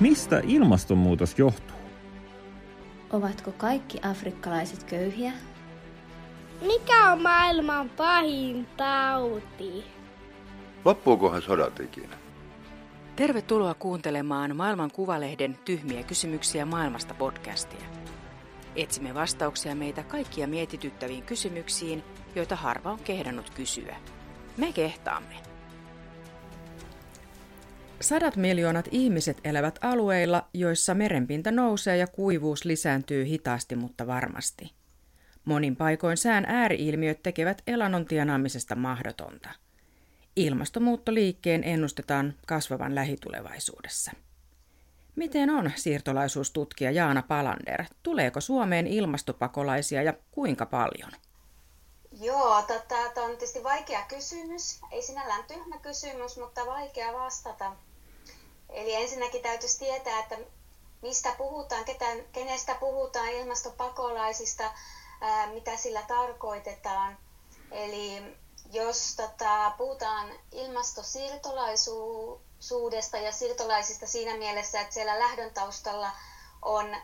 Mistä ilmastonmuutos johtuu? Ovatko kaikki afrikkalaiset köyhiä? Mikä on maailman pahin tauti? Loppuukohan sodat ikinä? Tervetuloa kuuntelemaan Maailman Kuvalehden Tyhmiä kysymyksiä maailmasta podcastia. Etsimme vastauksia meitä kaikkia mietityttäviin kysymyksiin, joita harva on kehdannut kysyä. Me kehtaamme. Sadat miljoonat ihmiset elävät alueilla, joissa merenpinta nousee ja kuivuus lisääntyy hitaasti, mutta varmasti. Monin paikoin sään ääriilmiöt tekevät elannon tienaamisesta mahdotonta. Ilmastonmuuttoliikkeen ennustetaan kasvavan lähitulevaisuudessa. Miten on siirtolaisuustutkija Jaana Palander? Tuleeko Suomeen ilmastopakolaisia ja kuinka paljon? Joo, tota, tämä on tietysti vaikea kysymys. Ei sinällään tyhmä kysymys, mutta vaikea vastata. Eli ensinnäkin täytyisi tietää, että mistä puhutaan, ketä, kenestä puhutaan, ilmastopakolaisista, ää, mitä sillä tarkoitetaan. Eli jos tota, puhutaan ilmastosiirtolaisuudesta ja siirtolaisista siinä mielessä, että siellä lähdön taustalla on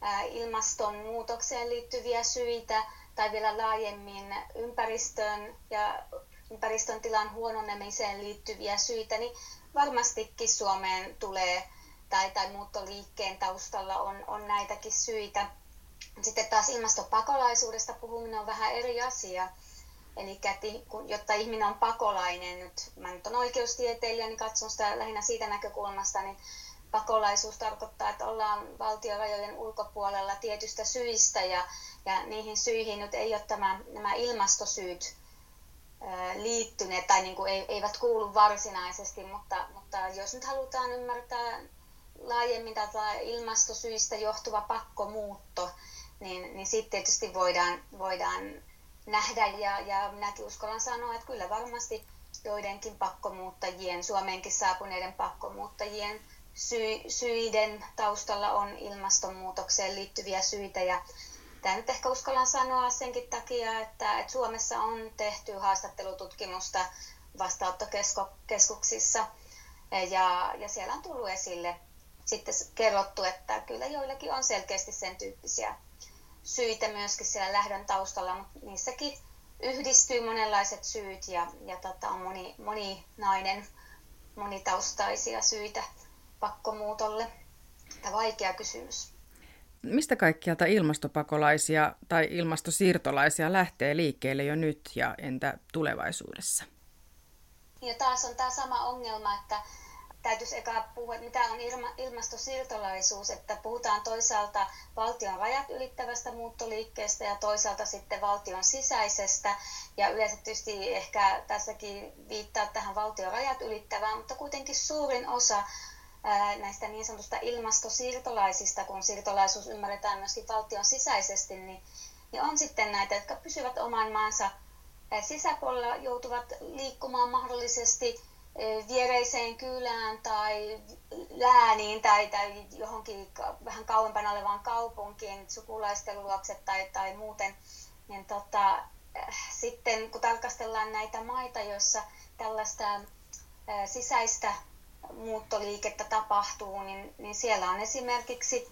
ää, ilmastonmuutokseen liittyviä syitä tai vielä laajemmin ympäristön ja ympäristön tilan huononemiseen liittyviä syitä, niin varmastikin Suomeen tulee tai, tai muuttoliikkeen taustalla on, on näitäkin syitä. Sitten taas ilmastopakolaisuudesta puhuminen on vähän eri asia. Eli jotta ihminen on pakolainen, nyt mä nyt olen oikeustieteilijä, niin katson sitä lähinnä siitä näkökulmasta, niin pakolaisuus tarkoittaa, että ollaan valtiorajojen ulkopuolella tietystä syistä ja, ja niihin syihin nyt ei ole tämä, nämä ilmastosyyt liittyneet tai niin kuin eivät kuulu varsinaisesti, mutta, mutta jos nyt halutaan ymmärtää laajemmin tätä ilmastosyistä johtuva pakkomuutto, niin, niin sitten tietysti voidaan, voidaan nähdä. Ja, ja minäkin uskallan sanoa, että kyllä varmasti joidenkin pakkomuuttajien, Suomeenkin saapuneiden pakkomuuttajien sy, syiden taustalla on ilmastonmuutokseen liittyviä syitä. Ja Tämä nyt ehkä uskallan sanoa senkin takia, että, että Suomessa on tehty haastattelututkimusta vastaanottokeskuksissa ja, ja siellä on tullut esille sitten kerrottu, että kyllä joillakin on selkeästi sen tyyppisiä syitä myöskin siellä lähdön taustalla, mutta niissäkin yhdistyy monenlaiset syyt ja, ja tota, on moni, moninainen, monitaustaisia syitä pakkomuutolle. Tämä vaikea kysymys. Mistä kaikkialta ilmastopakolaisia tai ilmastosiirtolaisia lähtee liikkeelle jo nyt ja entä tulevaisuudessa? Ja taas on tämä sama ongelma, että täytyisi eka puhua, että mitä on ilma, ilmastosiirtolaisuus, että puhutaan toisaalta valtion rajat ylittävästä muuttoliikkeestä ja toisaalta sitten valtion sisäisestä. Ja yleensä tietysti ehkä tässäkin viittaa tähän valtion rajat ylittävään, mutta kuitenkin suurin osa näistä niin sanotusta ilmastosiirtolaisista, kun siirtolaisuus ymmärretään myöskin valtion sisäisesti, niin, niin on sitten näitä, jotka pysyvät oman maansa sisäpuolella, joutuvat liikkumaan mahdollisesti viereiseen kylään tai lääniin tai, tai johonkin vähän kauempana olevaan kaupunkiin, sukulaisten luokse tai, tai muuten, niin tota, sitten kun tarkastellaan näitä maita, joissa tällaista sisäistä muuttoliikettä tapahtuu, niin, niin siellä on esimerkiksi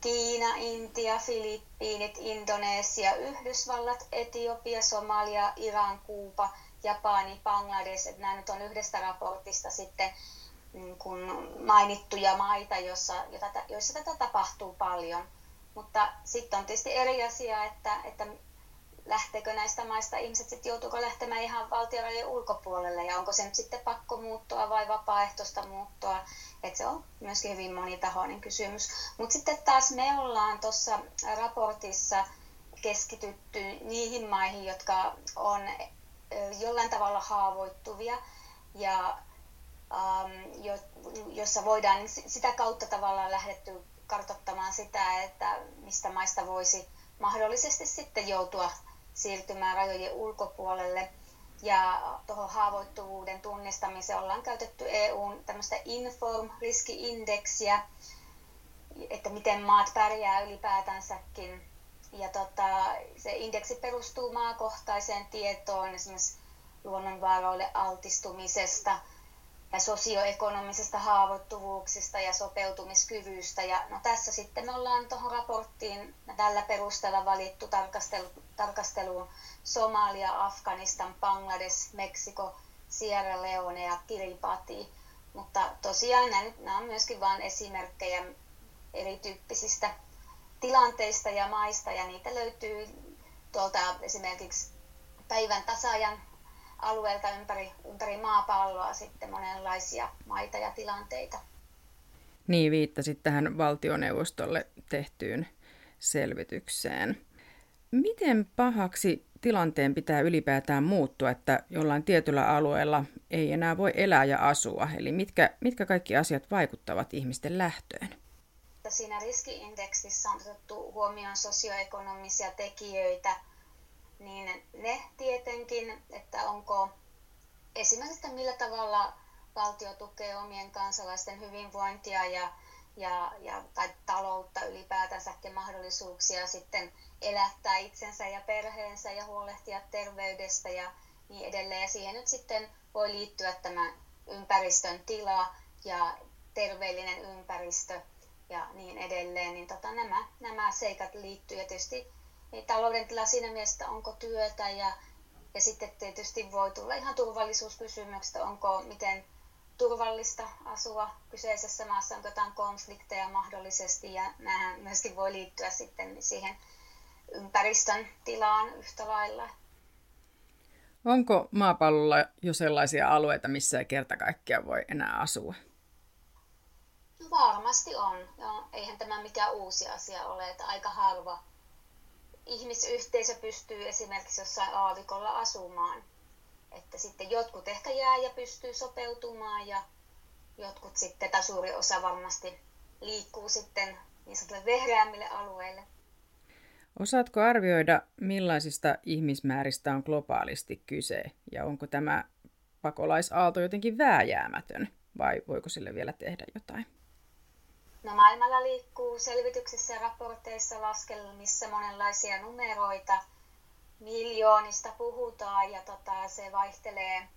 Kiina, Intia, Filippiinit, Indonesia, Yhdysvallat, Etiopia, Somalia, Iran, Kuuba, Japani, Bangladesh, että nämä nyt on yhdestä raportista sitten niin kuin mainittuja maita, joissa, joissa tätä tapahtuu paljon. Mutta sitten on tietysti eri asia, että, että lähteekö näistä maista ihmiset sitten joutuuko lähtemään ihan valtiorajojen ulkopuolelle ja onko se nyt sitten pakko muuttua vai vapaaehtoista muuttoa. että se on myöskin hyvin monitahoinen kysymys. Mutta sitten taas me ollaan tuossa raportissa keskitytty niihin maihin, jotka on jollain tavalla haavoittuvia ja um, jo, jossa voidaan niin sitä kautta tavallaan lähdetty kartoittamaan sitä, että mistä maista voisi mahdollisesti sitten joutua siirtymään rajojen ulkopuolelle. Ja tuohon haavoittuvuuden tunnistamiseen ollaan käytetty EUn tämmöistä Inform-riski-indeksiä, että miten maat pärjää ylipäätänsäkin. Ja tota, se indeksi perustuu maakohtaiseen tietoon esimerkiksi luonnonvaaroille altistumisesta ja sosioekonomisesta haavoittuvuuksista ja sopeutumiskyvystä. Ja no tässä sitten me ollaan tuohon raporttiin tällä perusteella valittu tarkastelu, tarkasteluun Somalia, Afganistan, Bangladesh, Meksiko, Sierra Leone ja Kiribati. Mutta tosiaan nämä, nämä on myöskin vain esimerkkejä erityyppisistä tilanteista ja maista ja niitä löytyy tuolta esimerkiksi päivän tasaajan alueelta ympäri, ympäri maapalloa sitten monenlaisia maita ja tilanteita. Niin, viittasit tähän valtioneuvostolle tehtyyn selvitykseen. Miten pahaksi tilanteen pitää ylipäätään muuttua, että jollain tietyllä alueella ei enää voi elää ja asua? Eli mitkä, mitkä kaikki asiat vaikuttavat ihmisten lähtöön? Siinä riskiindeksissä on otettu huomioon sosioekonomisia tekijöitä – niin ne tietenkin, että onko esimerkiksi millä tavalla valtio tukee omien kansalaisten hyvinvointia ja, ja, ja tai taloutta ylipäätänsäkin mahdollisuuksia sitten elättää itsensä ja perheensä ja huolehtia terveydestä ja niin edelleen. Ja siihen nyt sitten voi liittyä tämä ympäristön tila ja terveellinen ympäristö ja niin edelleen. Niin tota, nämä, nämä seikat liittyy ja tietysti niin talouden tila siinä mielessä, onko työtä ja, ja sitten tietysti voi tulla ihan turvallisuuskysymykset, onko miten turvallista asua kyseisessä maassa, onko jotain konflikteja mahdollisesti ja nämähän myöskin voi liittyä sitten siihen ympäristön tilaan yhtä lailla. Onko maapallolla jo sellaisia alueita, missä ei kerta kaikkiaan voi enää asua? No varmasti on. Ja eihän tämä mikään uusi asia ole, että aika harva ihmisyhteisö pystyy esimerkiksi jossain aavikolla asumaan. Että sitten jotkut ehkä jää ja pystyy sopeutumaan ja jotkut sitten, tai suuri osa varmasti liikkuu sitten niin sanotulle vehreämmille alueille. Osaatko arvioida, millaisista ihmismääristä on globaalisti kyse ja onko tämä pakolaisaalto jotenkin vääjäämätön vai voiko sille vielä tehdä jotain? No maailmalla liikkuu selvityksissä ja raporteissa laskelmissa monenlaisia numeroita. Miljoonista puhutaan ja tota, se vaihtelee,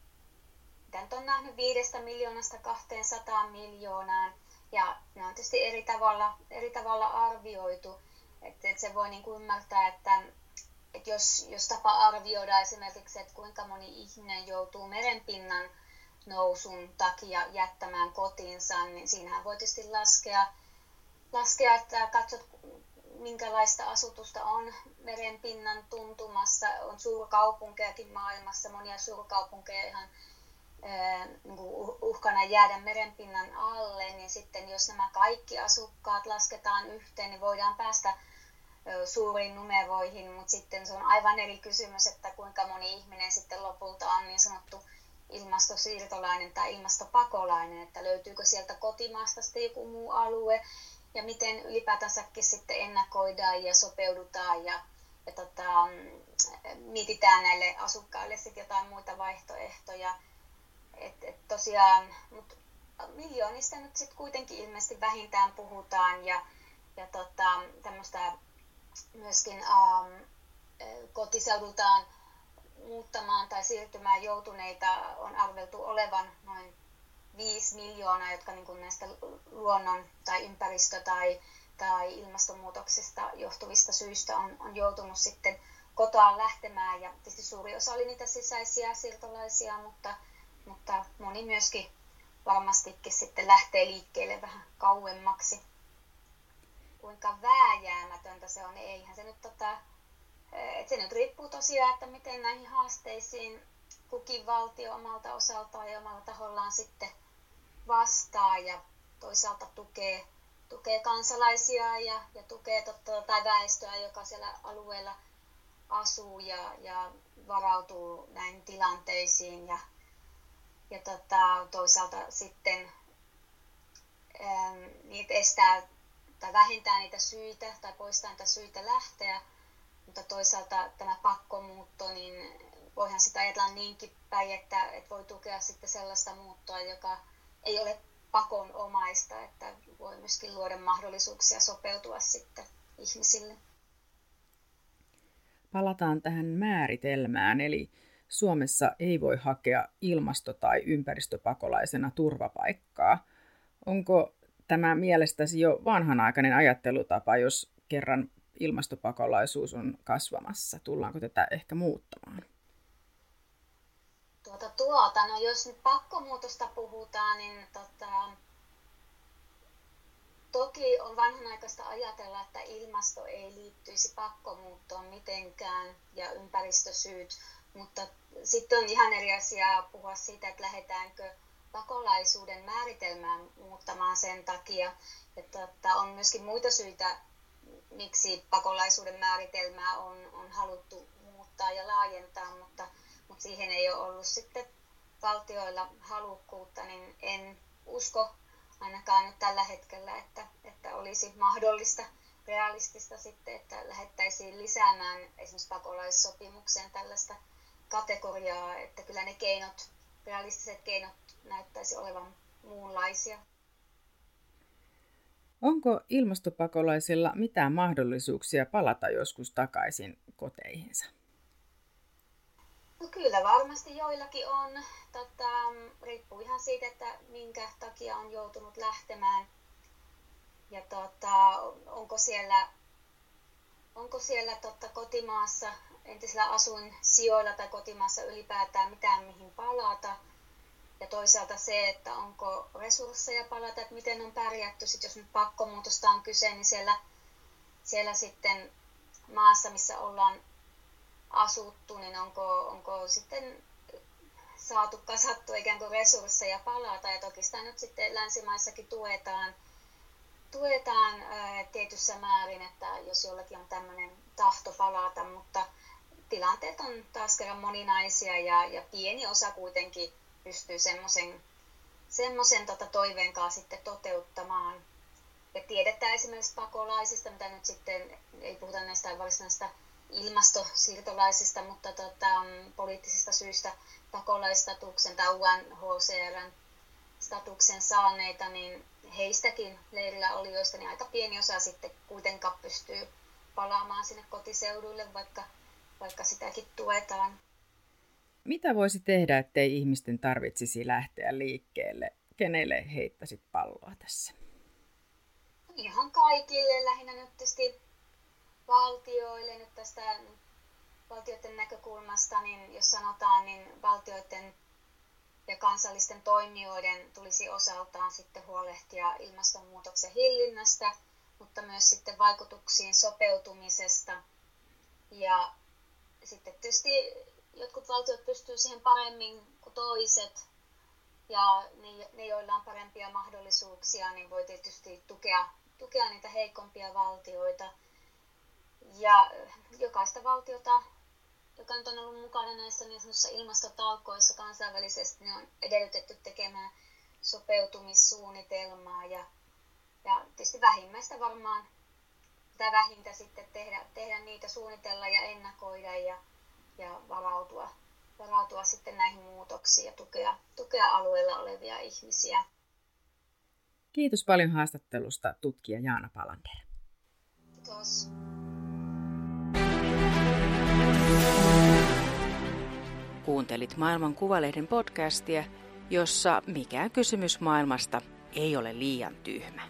mitä on nähnyt, viidestä miljoonasta 200 miljoonaan. Ja ne on tietysti eri tavalla, eri tavalla arvioitu. Että et se voi niin kuin ymmärtää, että et jos, jos tapa arvioida esimerkiksi, että kuinka moni ihminen joutuu merenpinnan nousun takia jättämään kotinsa, niin siinähän voi tietysti laskea, laskea että katsot minkälaista asutusta on merenpinnan tuntumassa. On suurkaupunkejakin maailmassa, monia suurkaupunkeja ihan niin uhkana jäädä merenpinnan alle, niin sitten jos nämä kaikki asukkaat lasketaan yhteen, niin voidaan päästä suuriin numeroihin, mutta sitten se on aivan eri kysymys, että kuinka moni ihminen sitten lopulta on niin sanottu ilmastosiirtolainen tai ilmastopakolainen, että löytyykö sieltä kotimaasta sitten joku muu alue ja miten ylipäätänsäkin sitten ennakoidaan ja sopeudutaan ja, ja tota, mietitään näille asukkaille sitten jotain muita vaihtoehtoja. Et, et tosiaan, mut miljoonista nyt sitten kuitenkin ilmeisesti vähintään puhutaan ja, ja tota, tämmöistä myöskin ähm, kotiseudultaan muuttamaan tai siirtymään joutuneita on arveltu olevan noin 5 miljoonaa, jotka niin kuin näistä luonnon tai ympäristö- tai, tai ilmastonmuutoksesta johtuvista syistä on, on joutunut sitten kotoaan lähtemään. Ja tietysti suuri osa oli niitä sisäisiä siirtolaisia, mutta, mutta moni myöskin varmastikin sitten lähtee liikkeelle vähän kauemmaksi. Kuinka vääjäämätöntä se on, eihän se nyt tota, et se nyt riippuu tosiaan, että miten näihin haasteisiin kukin valtio omalta osaltaan ja omalla tahollaan sitten vastaa ja toisaalta tukee, tukee kansalaisia ja, ja tukee totta, tai väestöä, joka siellä alueella asuu ja, ja varautuu näihin tilanteisiin ja, ja tota, toisaalta sitten ähm, niitä estää tai vähentää niitä syitä tai poistaa niitä syitä lähteä, mutta toisaalta tämä pakkomuutto, niin voihan sitä ajatella niinkin päin, että, että voi tukea sitten sellaista muuttoa, joka ei ole pakonomaista, että voi myöskin luoda mahdollisuuksia sopeutua sitten ihmisille. Palataan tähän määritelmään, eli Suomessa ei voi hakea ilmasto- tai ympäristöpakolaisena turvapaikkaa. Onko tämä mielestäsi jo vanhanaikainen ajattelutapa, jos kerran ilmastopakolaisuus on kasvamassa? Tullaanko tätä ehkä muuttamaan? Tuota, tuota, no jos nyt pakkomuutosta puhutaan, niin tota, toki on vanhanaikaista ajatella, että ilmasto ei liittyisi pakkomuuttoon mitenkään ja ympäristösyyt, mutta sitten on ihan eri asiaa puhua siitä, että lähdetäänkö pakolaisuuden määritelmää muuttamaan sen takia, että, että on myöskin muita syitä, miksi pakolaisuuden määritelmää on, on haluttu muuttaa ja laajentaa, mutta, mutta siihen ei ole ollut sitten valtioilla halukkuutta, niin en usko ainakaan nyt tällä hetkellä, että, että olisi mahdollista, realistista sitten, että lähettäisiin lisäämään esimerkiksi pakolaissopimukseen tällaista kategoriaa, että kyllä ne keinot, realistiset keinot näyttäisi olevan muunlaisia. Onko ilmastopakolaisilla mitään mahdollisuuksia palata joskus takaisin koteihinsa? No kyllä varmasti joillakin on. Tota, riippuu ihan siitä, että minkä takia on joutunut lähtemään. Ja tota, onko siellä, onko siellä tota, kotimaassa, entisellä asuin sijoilla tai kotimaassa ylipäätään mitään mihin palata. Ja toisaalta se, että onko resursseja palata, että miten on pärjätty, sit jos nyt pakkomuutosta on kyse, niin siellä, siellä sitten maassa, missä ollaan asuttu, niin onko, onko sitten saatu kasattua ikään kuin resursseja palata. Ja toki sitä nyt sitten länsimaissakin tuetaan, tuetaan tietyssä määrin, että jos jollakin on tämmöinen tahto palata, mutta tilanteet on taas kerran moninaisia ja, ja pieni osa kuitenkin pystyy semmoisen semmoisen tota toiveen kanssa sitten toteuttamaan. Ja tiedetään esimerkiksi pakolaisista, mitä nyt sitten, ei puhuta näistä varsinaisista ilmastosiirtolaisista, mutta tota, mm, poliittisista syistä pakolaistatuksen tai UNHCRn statuksen saaneita, niin heistäkin leirillä olijoista niin aika pieni osa sitten kuitenkaan pystyy palaamaan sinne kotiseuduille, vaikka, vaikka sitäkin tuetaan. Mitä voisi tehdä, ettei ihmisten tarvitsisi lähteä liikkeelle? Kenelle heittäisit palloa tässä? Ihan kaikille, lähinnä nyt tietysti valtioille nyt tästä valtioiden näkökulmasta, niin jos sanotaan, niin valtioiden ja kansallisten toimijoiden tulisi osaltaan sitten huolehtia ilmastonmuutoksen hillinnästä, mutta myös sitten vaikutuksiin sopeutumisesta. Ja sitten tietysti jotkut valtiot pystyvät siihen paremmin kuin toiset, ja ne, ne joilla on parempia mahdollisuuksia, niin voi tietysti tukea, tukea niitä heikompia valtioita – ja jokaista valtiota, joka nyt on ollut mukana näissä niin sanotussa ilmastotalkoissa kansainvälisesti, niin on edellytetty tekemään sopeutumissuunnitelmaa. Ja, ja tietysti vähimmäistä varmaan sitä vähintä sitten tehdä, tehdä niitä, suunnitella ja ennakoida ja, ja varautua, varautua sitten näihin muutoksiin ja tukea, tukea alueella olevia ihmisiä. Kiitos paljon haastattelusta tutkija Jaana Palander. Kiitos. Kuuntelit Maailman Kuvalehden podcastia, jossa mikään kysymys maailmasta ei ole liian tyhmä.